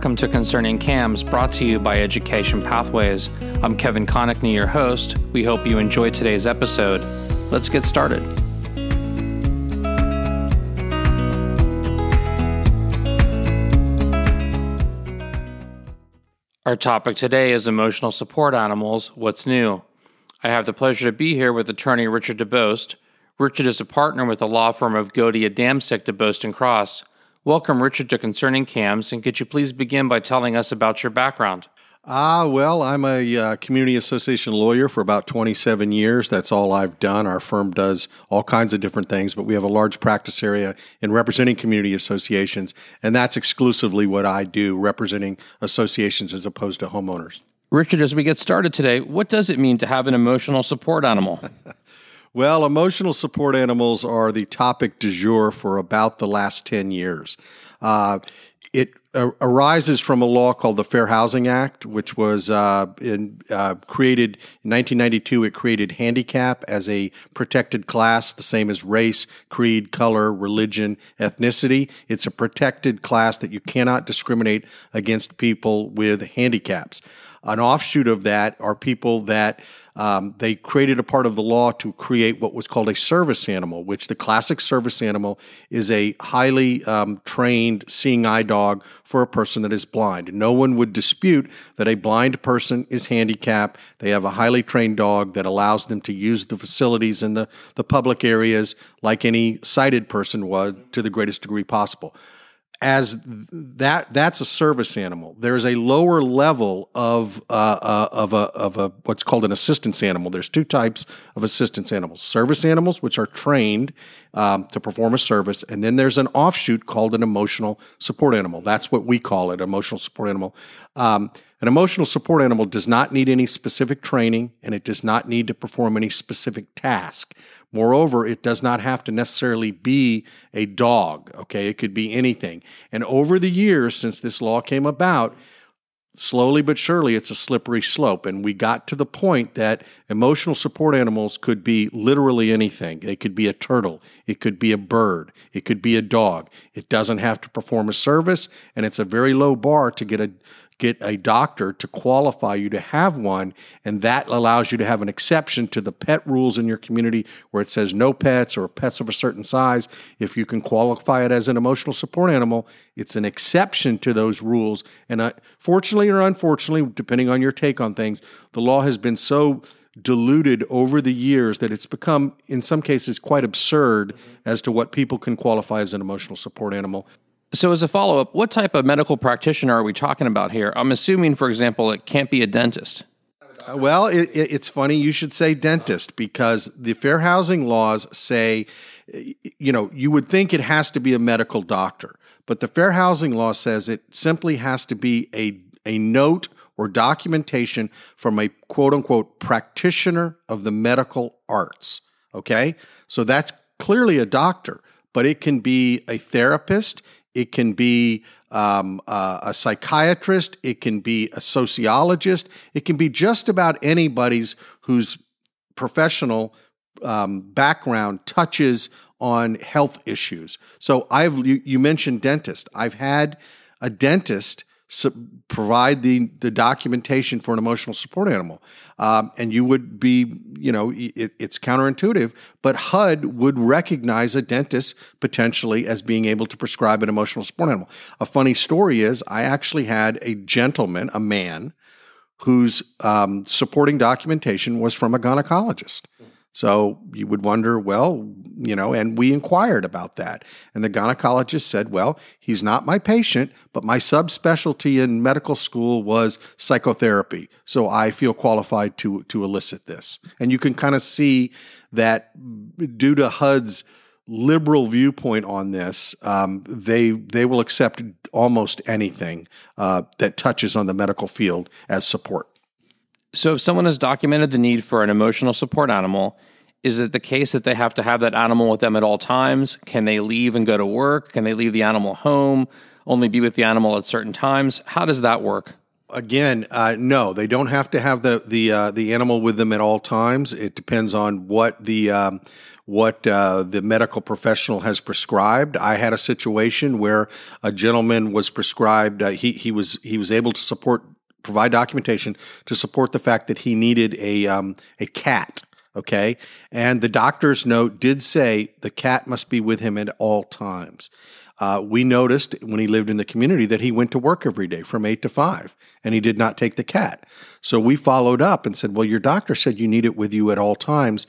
Welcome to Concerning CAMS, brought to you by Education Pathways. I'm Kevin Connickney, your host. We hope you enjoy today's episode. Let's get started. Our topic today is emotional support animals. What's new? I have the pleasure to be here with attorney Richard DeBoest. Richard is a partner with the law firm of Goede Adamczyk DeBoest and Cross. Welcome, Richard, to Concerning CAMS, and could you please begin by telling us about your background? Ah, well, I'm a uh, community association lawyer for about 27 years. That's all I've done. Our firm does all kinds of different things, but we have a large practice area in representing community associations, and that's exclusively what I do, representing associations as opposed to homeowners. Richard, as we get started today, what does it mean to have an emotional support animal? Well, emotional support animals are the topic du jour for about the last 10 years. Uh, it uh, arises from a law called the Fair Housing Act, which was uh, in, uh, created in 1992. It created handicap as a protected class, the same as race, creed, color, religion, ethnicity. It's a protected class that you cannot discriminate against people with handicaps. An offshoot of that are people that um, they created a part of the law to create what was called a service animal, which the classic service animal is a highly um, trained seeing eye dog for a person that is blind. No one would dispute that a blind person is handicapped. They have a highly trained dog that allows them to use the facilities in the, the public areas like any sighted person would to the greatest degree possible as that that's a service animal. There's a lower level of uh, uh, of a of a what's called an assistance animal. There's two types of assistance animals: service animals, which are trained um, to perform a service, and then there's an offshoot called an emotional support animal. That's what we call it, emotional support animal. Um, an emotional support animal does not need any specific training, and it does not need to perform any specific task. Moreover, it does not have to necessarily be a dog, okay? It could be anything. And over the years since this law came about, slowly but surely it's a slippery slope. And we got to the point that emotional support animals could be literally anything. They could be a turtle. It could be a bird. It could be a dog. It doesn't have to perform a service and it's a very low bar to get a get a doctor to qualify you to have one. And that allows you to have an exception to the pet rules in your community where it says no pets or pets of a certain size. If you can qualify it as an emotional support animal, it's an exception to those rules. And uh, fortunately or unfortunately, depending on your take on things, the law has been so diluted over the years that it's become, in some cases, quite absurd as to what people can qualify as an emotional support animal. So, as a follow up, what type of medical practitioner are we talking about here? I'm assuming, for example, it can't be a dentist. Uh, well, it, it, it's funny you should say dentist because the fair housing laws say, you know, you would think it has to be a medical doctor, but the fair housing law says it simply has to be a, a note or documentation from a quote unquote practitioner of the medical arts. Okay. So that's clearly a doctor, but it can be a therapist, it can be um, uh, a psychiatrist. It can be a sociologist. It can be just about anybody's whose professional um, background touches on health issues. So I've you, you mentioned dentist. I've had a dentist provide the the documentation for an emotional support animal, um, and you would be, you know, it, it's counterintuitive, but HUD would recognize a dentist potentially as being able to prescribe an emotional support animal. A funny story is, I actually had a gentleman, a man, whose um, supporting documentation was from a gynecologist. So you would wonder, well, you know, and we inquired about that. And the gynecologist said, well, he's not my patient, but my subspecialty in medical school was psychotherapy. So I feel qualified to, to elicit this. And you can kind of see that due to HUD's liberal viewpoint on this, um, they they will accept almost anything uh, that touches on the medical field as support. So, if someone has documented the need for an emotional support animal, is it the case that they have to have that animal with them at all times? Can they leave and go to work? Can they leave the animal home, only be with the animal at certain times? How does that work? Again, uh, no, they don't have to have the the uh, the animal with them at all times. It depends on what the um, what uh, the medical professional has prescribed. I had a situation where a gentleman was prescribed. Uh, he he was he was able to support provide documentation to support the fact that he needed a um, a cat. Okay, and the doctor's note did say the cat must be with him at all times. Uh, we noticed when he lived in the community that he went to work every day from eight to five and he did not take the cat. So we followed up and said, Well, your doctor said you need it with you at all times.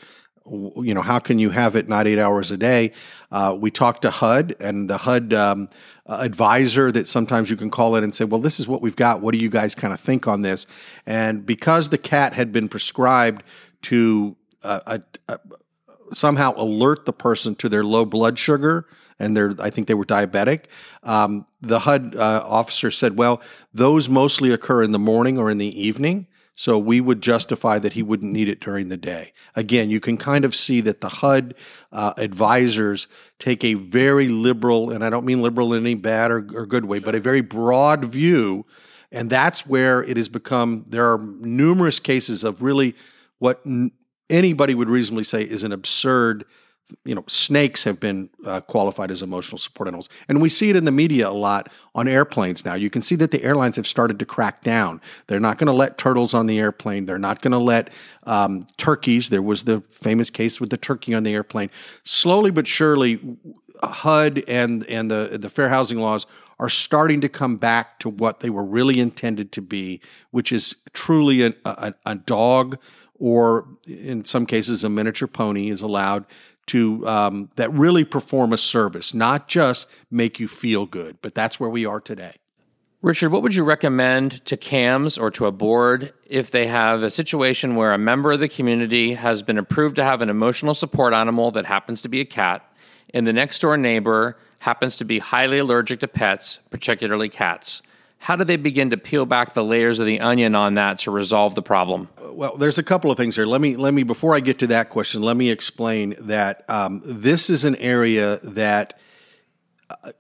You know, how can you have it not eight hours a day? Uh, we talked to HUD and the HUD um, advisor that sometimes you can call it and say, Well, this is what we've got. What do you guys kind of think on this? And because the cat had been prescribed to uh, somehow alert the person to their low blood sugar, and they're I think they were diabetic. Um, the HUD uh, officer said, "Well, those mostly occur in the morning or in the evening." So we would justify that he wouldn't need it during the day. Again, you can kind of see that the HUD uh, advisors take a very liberal, and I don't mean liberal in any bad or, or good way, but a very broad view. And that's where it has become, there are numerous cases of really what n- anybody would reasonably say is an absurd you know, snakes have been uh, qualified as emotional support animals. And we see it in the media a lot on airplanes now. You can see that the airlines have started to crack down. They're not going to let turtles on the airplane. They're not going to let um, turkeys. There was the famous case with the turkey on the airplane. Slowly but surely, HUD and, and the, the fair housing laws are starting to come back to what they were really intended to be, which is truly a, a, a dog or in some cases a miniature pony is allowed to um, that really perform a service, not just make you feel good. But that's where we are today. Richard, what would you recommend to CAMS or to a board if they have a situation where a member of the community has been approved to have an emotional support animal that happens to be a cat, and the next door neighbor happens to be highly allergic to pets, particularly cats? How do they begin to peel back the layers of the onion on that to resolve the problem? Well, there's a couple of things here. Let me let me before I get to that question, let me explain that um, this is an area that uh,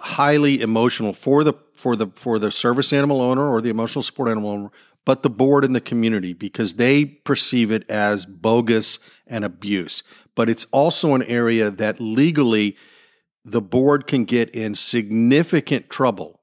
highly emotional for the for the for the service animal owner or the emotional support animal owner, but the board and the community because they perceive it as bogus and abuse. But it's also an area that legally the board can get in significant trouble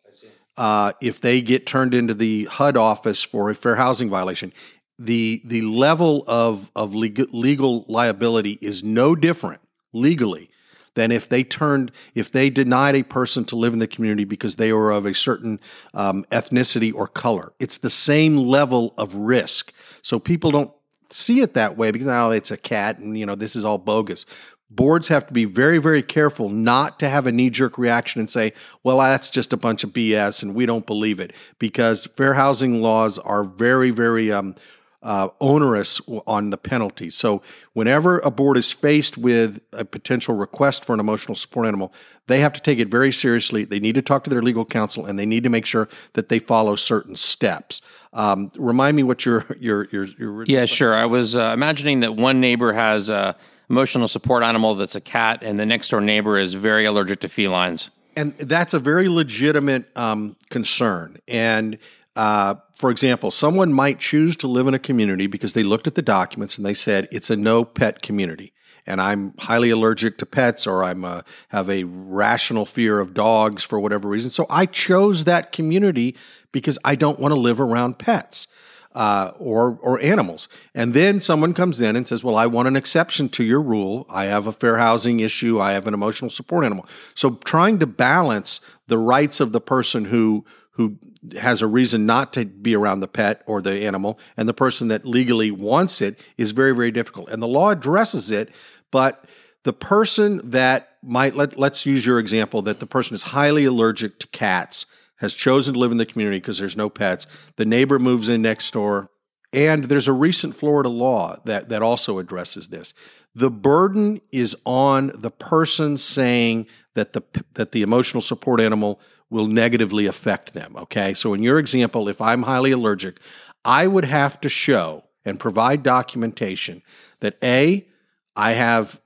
uh, if they get turned into the HUD office for a fair housing violation, the the level of of legal, liability is no different legally than if they turned if they denied a person to live in the community because they were of a certain um, ethnicity or color. It's the same level of risk. So people don't see it that way because now oh, it's a cat and you know this is all bogus boards have to be very, very careful not to have a knee jerk reaction and say, well, that's just a bunch of BS and we don't believe it because fair housing laws are very, very um, uh, onerous on the penalty. So, whenever a board is faced with a potential request for an emotional support animal, they have to take it very seriously. They need to talk to their legal counsel, and they need to make sure that they follow certain steps. Um, remind me what your your your, your yeah, sure. I was uh, imagining that one neighbor has. Uh, emotional support animal that's a cat, and the next door neighbor is very allergic to felines. And that's a very legitimate um, concern. And uh, for example, someone might choose to live in a community because they looked at the documents and they said it's a no pet community. And I'm highly allergic to pets, or I'm uh, have a rational fear of dogs for whatever reason. So I chose that community because I don't want to live around pets uh, or or animals. And then someone comes in and says, "Well, I want an exception to your rule. I have a fair housing issue. I have an emotional support animal." So trying to balance the rights of the person who who has a reason not to be around the pet or the animal and the person that legally wants it is very very difficult. And the law addresses it, but the person that might let let's use your example that the person is highly allergic to cats has chosen to live in the community because there's no pets. The neighbor moves in next door. And there's a recent Florida law that, that also addresses this. The burden is on the person saying that the, that the emotional support animal will negatively affect them. Okay. So, in your example, if I'm highly allergic, I would have to show and provide documentation that A, I have,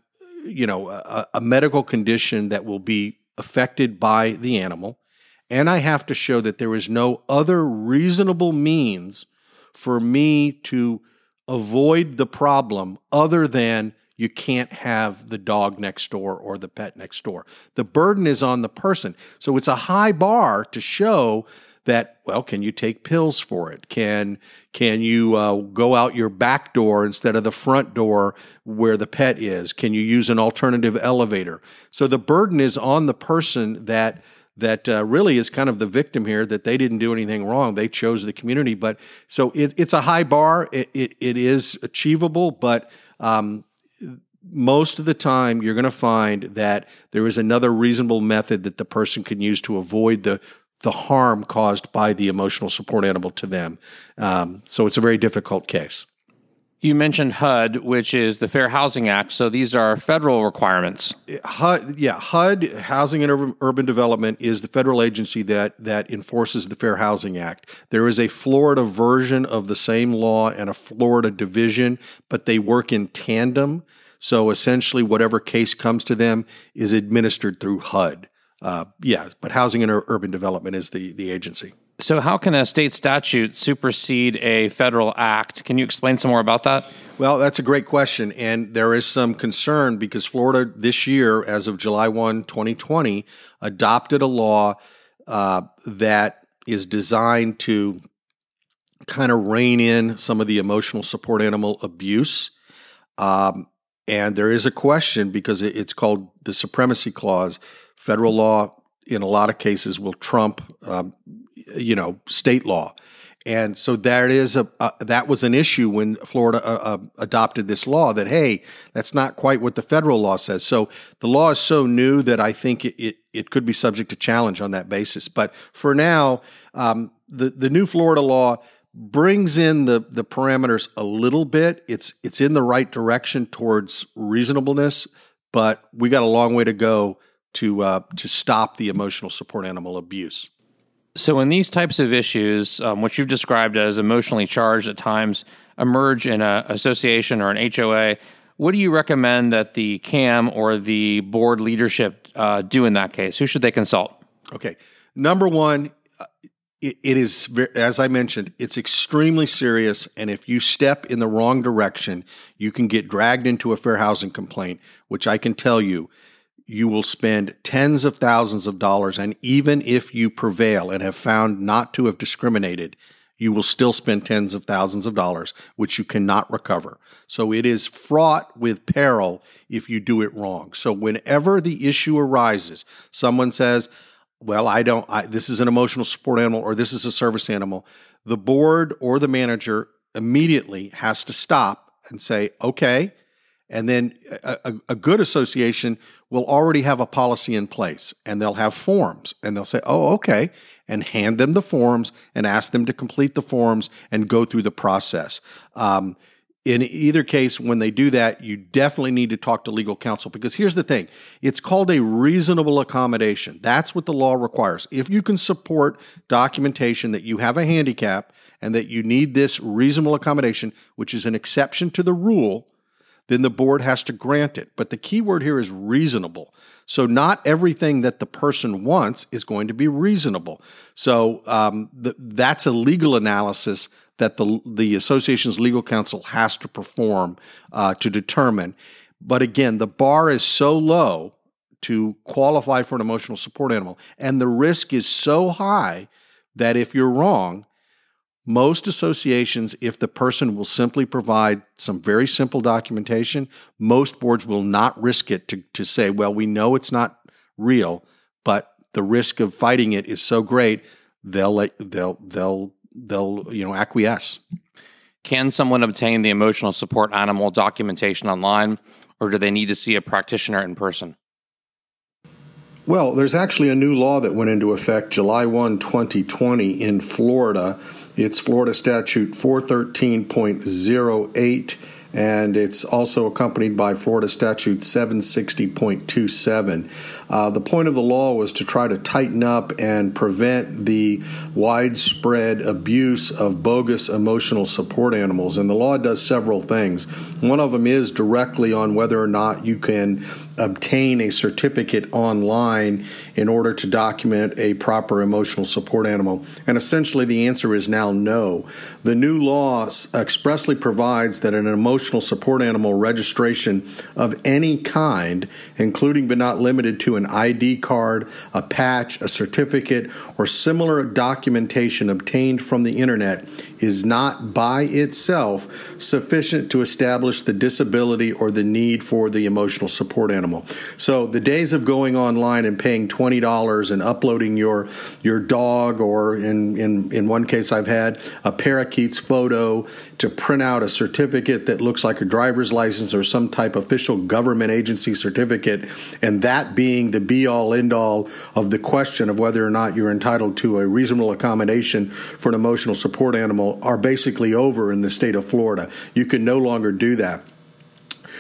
you know, a, a medical condition that will be affected by the animal and I have to show that there is no other reasonable means for me to avoid the problem other than you can't have the dog next door or the pet next door. The burden is on the person. So it's a high bar to show that well can you take pills for it can can you uh, go out your back door instead of the front door where the pet is can you use an alternative elevator so the burden is on the person that that uh, really is kind of the victim here that they didn't do anything wrong they chose the community but so it, it's a high bar it, it, it is achievable but um, most of the time you're going to find that there is another reasonable method that the person can use to avoid the the harm caused by the emotional support animal to them. Um, so it's a very difficult case. You mentioned HUD, which is the Fair Housing Act. So these are federal requirements. HUD, yeah, HUD, Housing and Urban Development, is the federal agency that that enforces the Fair Housing Act. There is a Florida version of the same law and a Florida division, but they work in tandem. So essentially, whatever case comes to them is administered through HUD. Uh, yeah, but Housing and Urban Development is the the agency. So, how can a state statute supersede a federal act? Can you explain some more about that? Well, that's a great question. And there is some concern because Florida this year, as of July 1, 2020, adopted a law uh, that is designed to kind of rein in some of the emotional support animal abuse. Um, and there is a question because it's called the supremacy clause. Federal law, in a lot of cases, will trump, um, you know, state law. And so there is a that was an issue when Florida uh, uh, adopted this law that hey that's not quite what the federal law says. So the law is so new that I think it it, it could be subject to challenge on that basis. But for now, um, the the new Florida law brings in the the parameters a little bit. It's it's in the right direction towards reasonableness, but we got a long way to go to uh, to stop the emotional support animal abuse. So, when these types of issues, um, which you've described as emotionally charged at times, emerge in an association or an HOA, what do you recommend that the CAM or the board leadership uh, do in that case? Who should they consult? Okay, number one, it, it is, as I mentioned, it's extremely serious. And if you step in the wrong direction, you can get dragged into a fair housing complaint, which I can tell you, you will spend tens of thousands of dollars. And even if you prevail and have found not to have discriminated, you will still spend tens of thousands of dollars, which you cannot recover. So it is fraught with peril if you do it wrong. So whenever the issue arises, someone says, well, I don't, I, this is an emotional support animal or this is a service animal, the board or the manager immediately has to stop and say, okay. And then a, a, good association will already have a policy in place and they'll have forms and they'll say, oh, okay, and hand them the forms and ask them to complete the forms and go through the process. Um, in either case, when they do that, you definitely need to talk to legal counsel because here's the thing it's called a reasonable accommodation. That's what the law requires. If you can support documentation that you have a handicap and that you need this reasonable accommodation, which is an exception to the rule, then the board has to grant it. But the key word here is reasonable. So, not everything that the person wants is going to be reasonable. So, um, th- that's a legal analysis that the the association's legal counsel has to perform uh, to determine. But again, the bar is so low to qualify for an emotional support animal, and the risk is so high that if you're wrong, most associations, if the person will simply provide some very simple documentation, most boards will not risk it to, to say, well, we know it's not real, but the risk of fighting it is so great, they'll let, they'll they'll they'll you know acquiesce. Can someone obtain the emotional support animal documentation online, or do they need to see a practitioner in person? Well, there's actually a new law that went into effect July 1, 2020 in Florida. It's Florida Statute 413.08 and it's also accompanied by Florida Statute 760.27. Uh, the point of the law was to try to tighten up and prevent the widespread abuse of bogus emotional support animals. And the law does several things. One of them is directly on whether or not you can obtain a certificate online in order to document a proper emotional support animal? And essentially, the answer is now no. The new law expressly provides that an emotional support animal registration of any kind, including but not limited to an ID card, a patch, a certificate, or similar documentation obtained from the internet, is not by itself sufficient to establish the disability or the need for the emotional support animal. So the days of going online and paying twenty dollars and uploading your your dog, or in, in in one case I've had a parakeet's photo to print out a certificate that looks like a driver's license or some type of official government agency certificate, and that being the be all end all of the question of whether or not you're entitled to a reasonable accommodation for an emotional support animal are basically over in the state of Florida. You can no longer do that.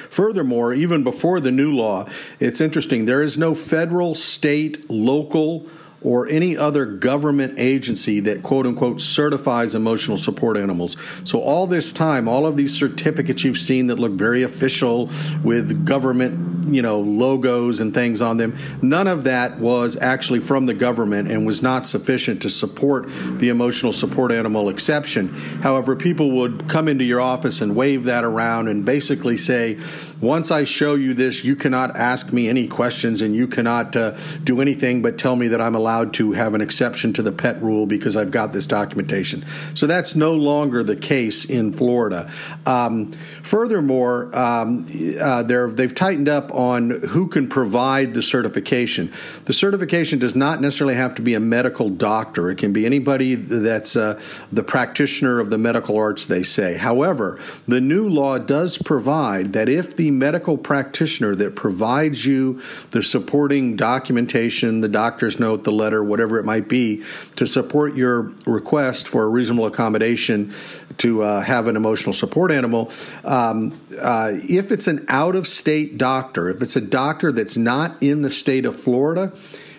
Furthermore, even before the new law, it's interesting, there is no federal, state, local, or any other government agency that quote unquote certifies emotional support animals. So, all this time, all of these certificates you've seen that look very official with government, you know, logos and things on them, none of that was actually from the government and was not sufficient to support the emotional support animal exception. However, people would come into your office and wave that around and basically say, once I show you this, you cannot ask me any questions and you cannot uh, do anything but tell me that I'm allowed allowed to have an exception to the pet rule because I've got this documentation. So that's no longer the case in Florida. Um, furthermore, um, uh, they've tightened up on who can provide the certification. The certification does not necessarily have to be a medical doctor, it can be anybody that's uh, the practitioner of the medical arts, they say. However, the new law does provide that if the medical practitioner that provides you the supporting documentation, the doctor's note, the letter, whatever it might be, to support your request for a reasonable accommodation to uh, have an emotional support animal. Um, uh, if it's an out of state doctor, if it's a doctor that's not in the state of Florida,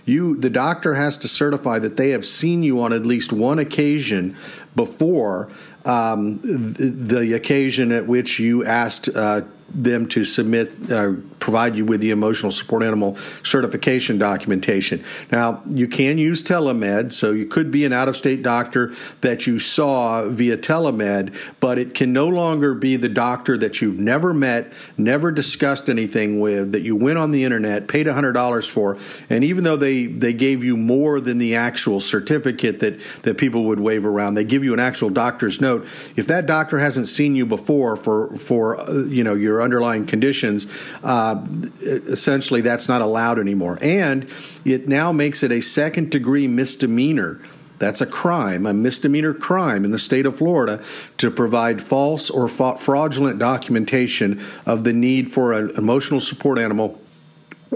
you the doctor has to certify that they have seen you on at least one occasion before um, the, the, occasion at which you asked uh, them to submit, uh, provide you with the emotional support animal certification documentation. Now, you can use telemed, so you could be an out of state doctor that you saw via telemed, but it can no longer be the doctor that you've never met, never discussed anything with, that you went on the internet, paid $100 for, and even though they, they gave you more than the actual certificate that, that people would wave around, they give you an actual doctor's note. If that doctor hasn't seen you before for, for uh, you know, your underlying conditions, uh, essentially that's not allowed anymore. And it now makes it a second degree misdemeanor. That's a crime, a misdemeanor crime in the state of Florida to provide false or fraudulent documentation of the need for an emotional support animal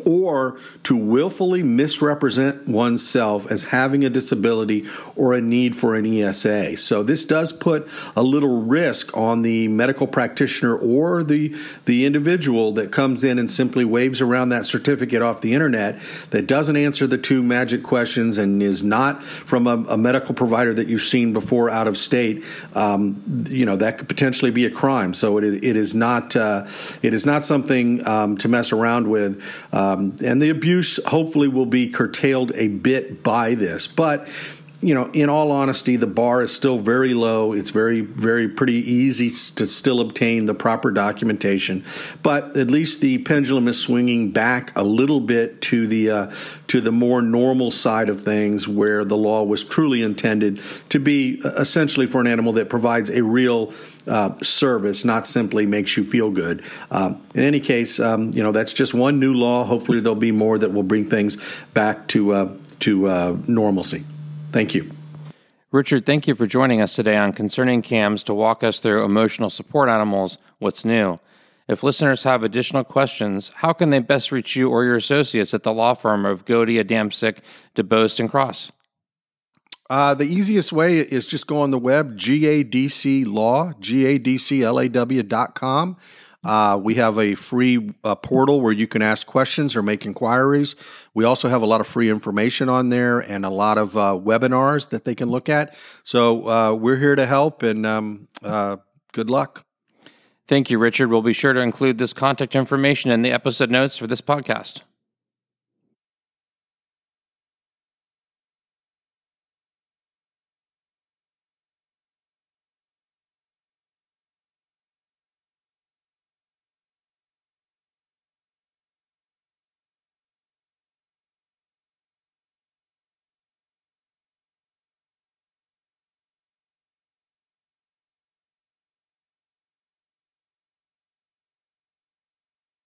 or to willfully misrepresent oneself as having a disability or a need for an ESA. So this does put a little risk on the medical practitioner or the the individual that comes in and simply waves around that certificate off the internet that doesn't answer the two magic questions and is not from a, a medical provider that you've seen before out of state. Um, you know that could potentially be a crime. So it, it is not uh, it is not something um, to mess around with. Uh, um, and the abuse hopefully will be curtailed a bit by this. But you know, in all honesty, the bar is still very low. It's very, very pretty easy to still obtain the proper documentation, but at least the pendulum is swinging back a little bit to the uh, to the more normal side of things, where the law was truly intended to be uh, essentially for an animal that provides a real uh, service, not simply makes you feel good. Um, in any case, um, you know that's just one new law. Hopefully, there'll be more that will bring things back to uh, to uh, normalcy. Thank you. Richard, thank you for joining us today on Concerning Cams to walk us through emotional support animals, what's new. If listeners have additional questions, how can they best reach you or your associates at the law firm of Goede, Adamczyk, DeBoest, and Cross? Uh, the easiest way is just go on the web, GADC Law, G-A-D-C-L-A-W dot com. Uh, we have a free uh, portal where you can ask questions or make inquiries. We also have a lot of free information on there and a lot of uh, webinars that they can look at. So uh, we're here to help and um, uh, good luck. Thank you, Richard. We'll be sure to include this contact information in the episode notes for this podcast.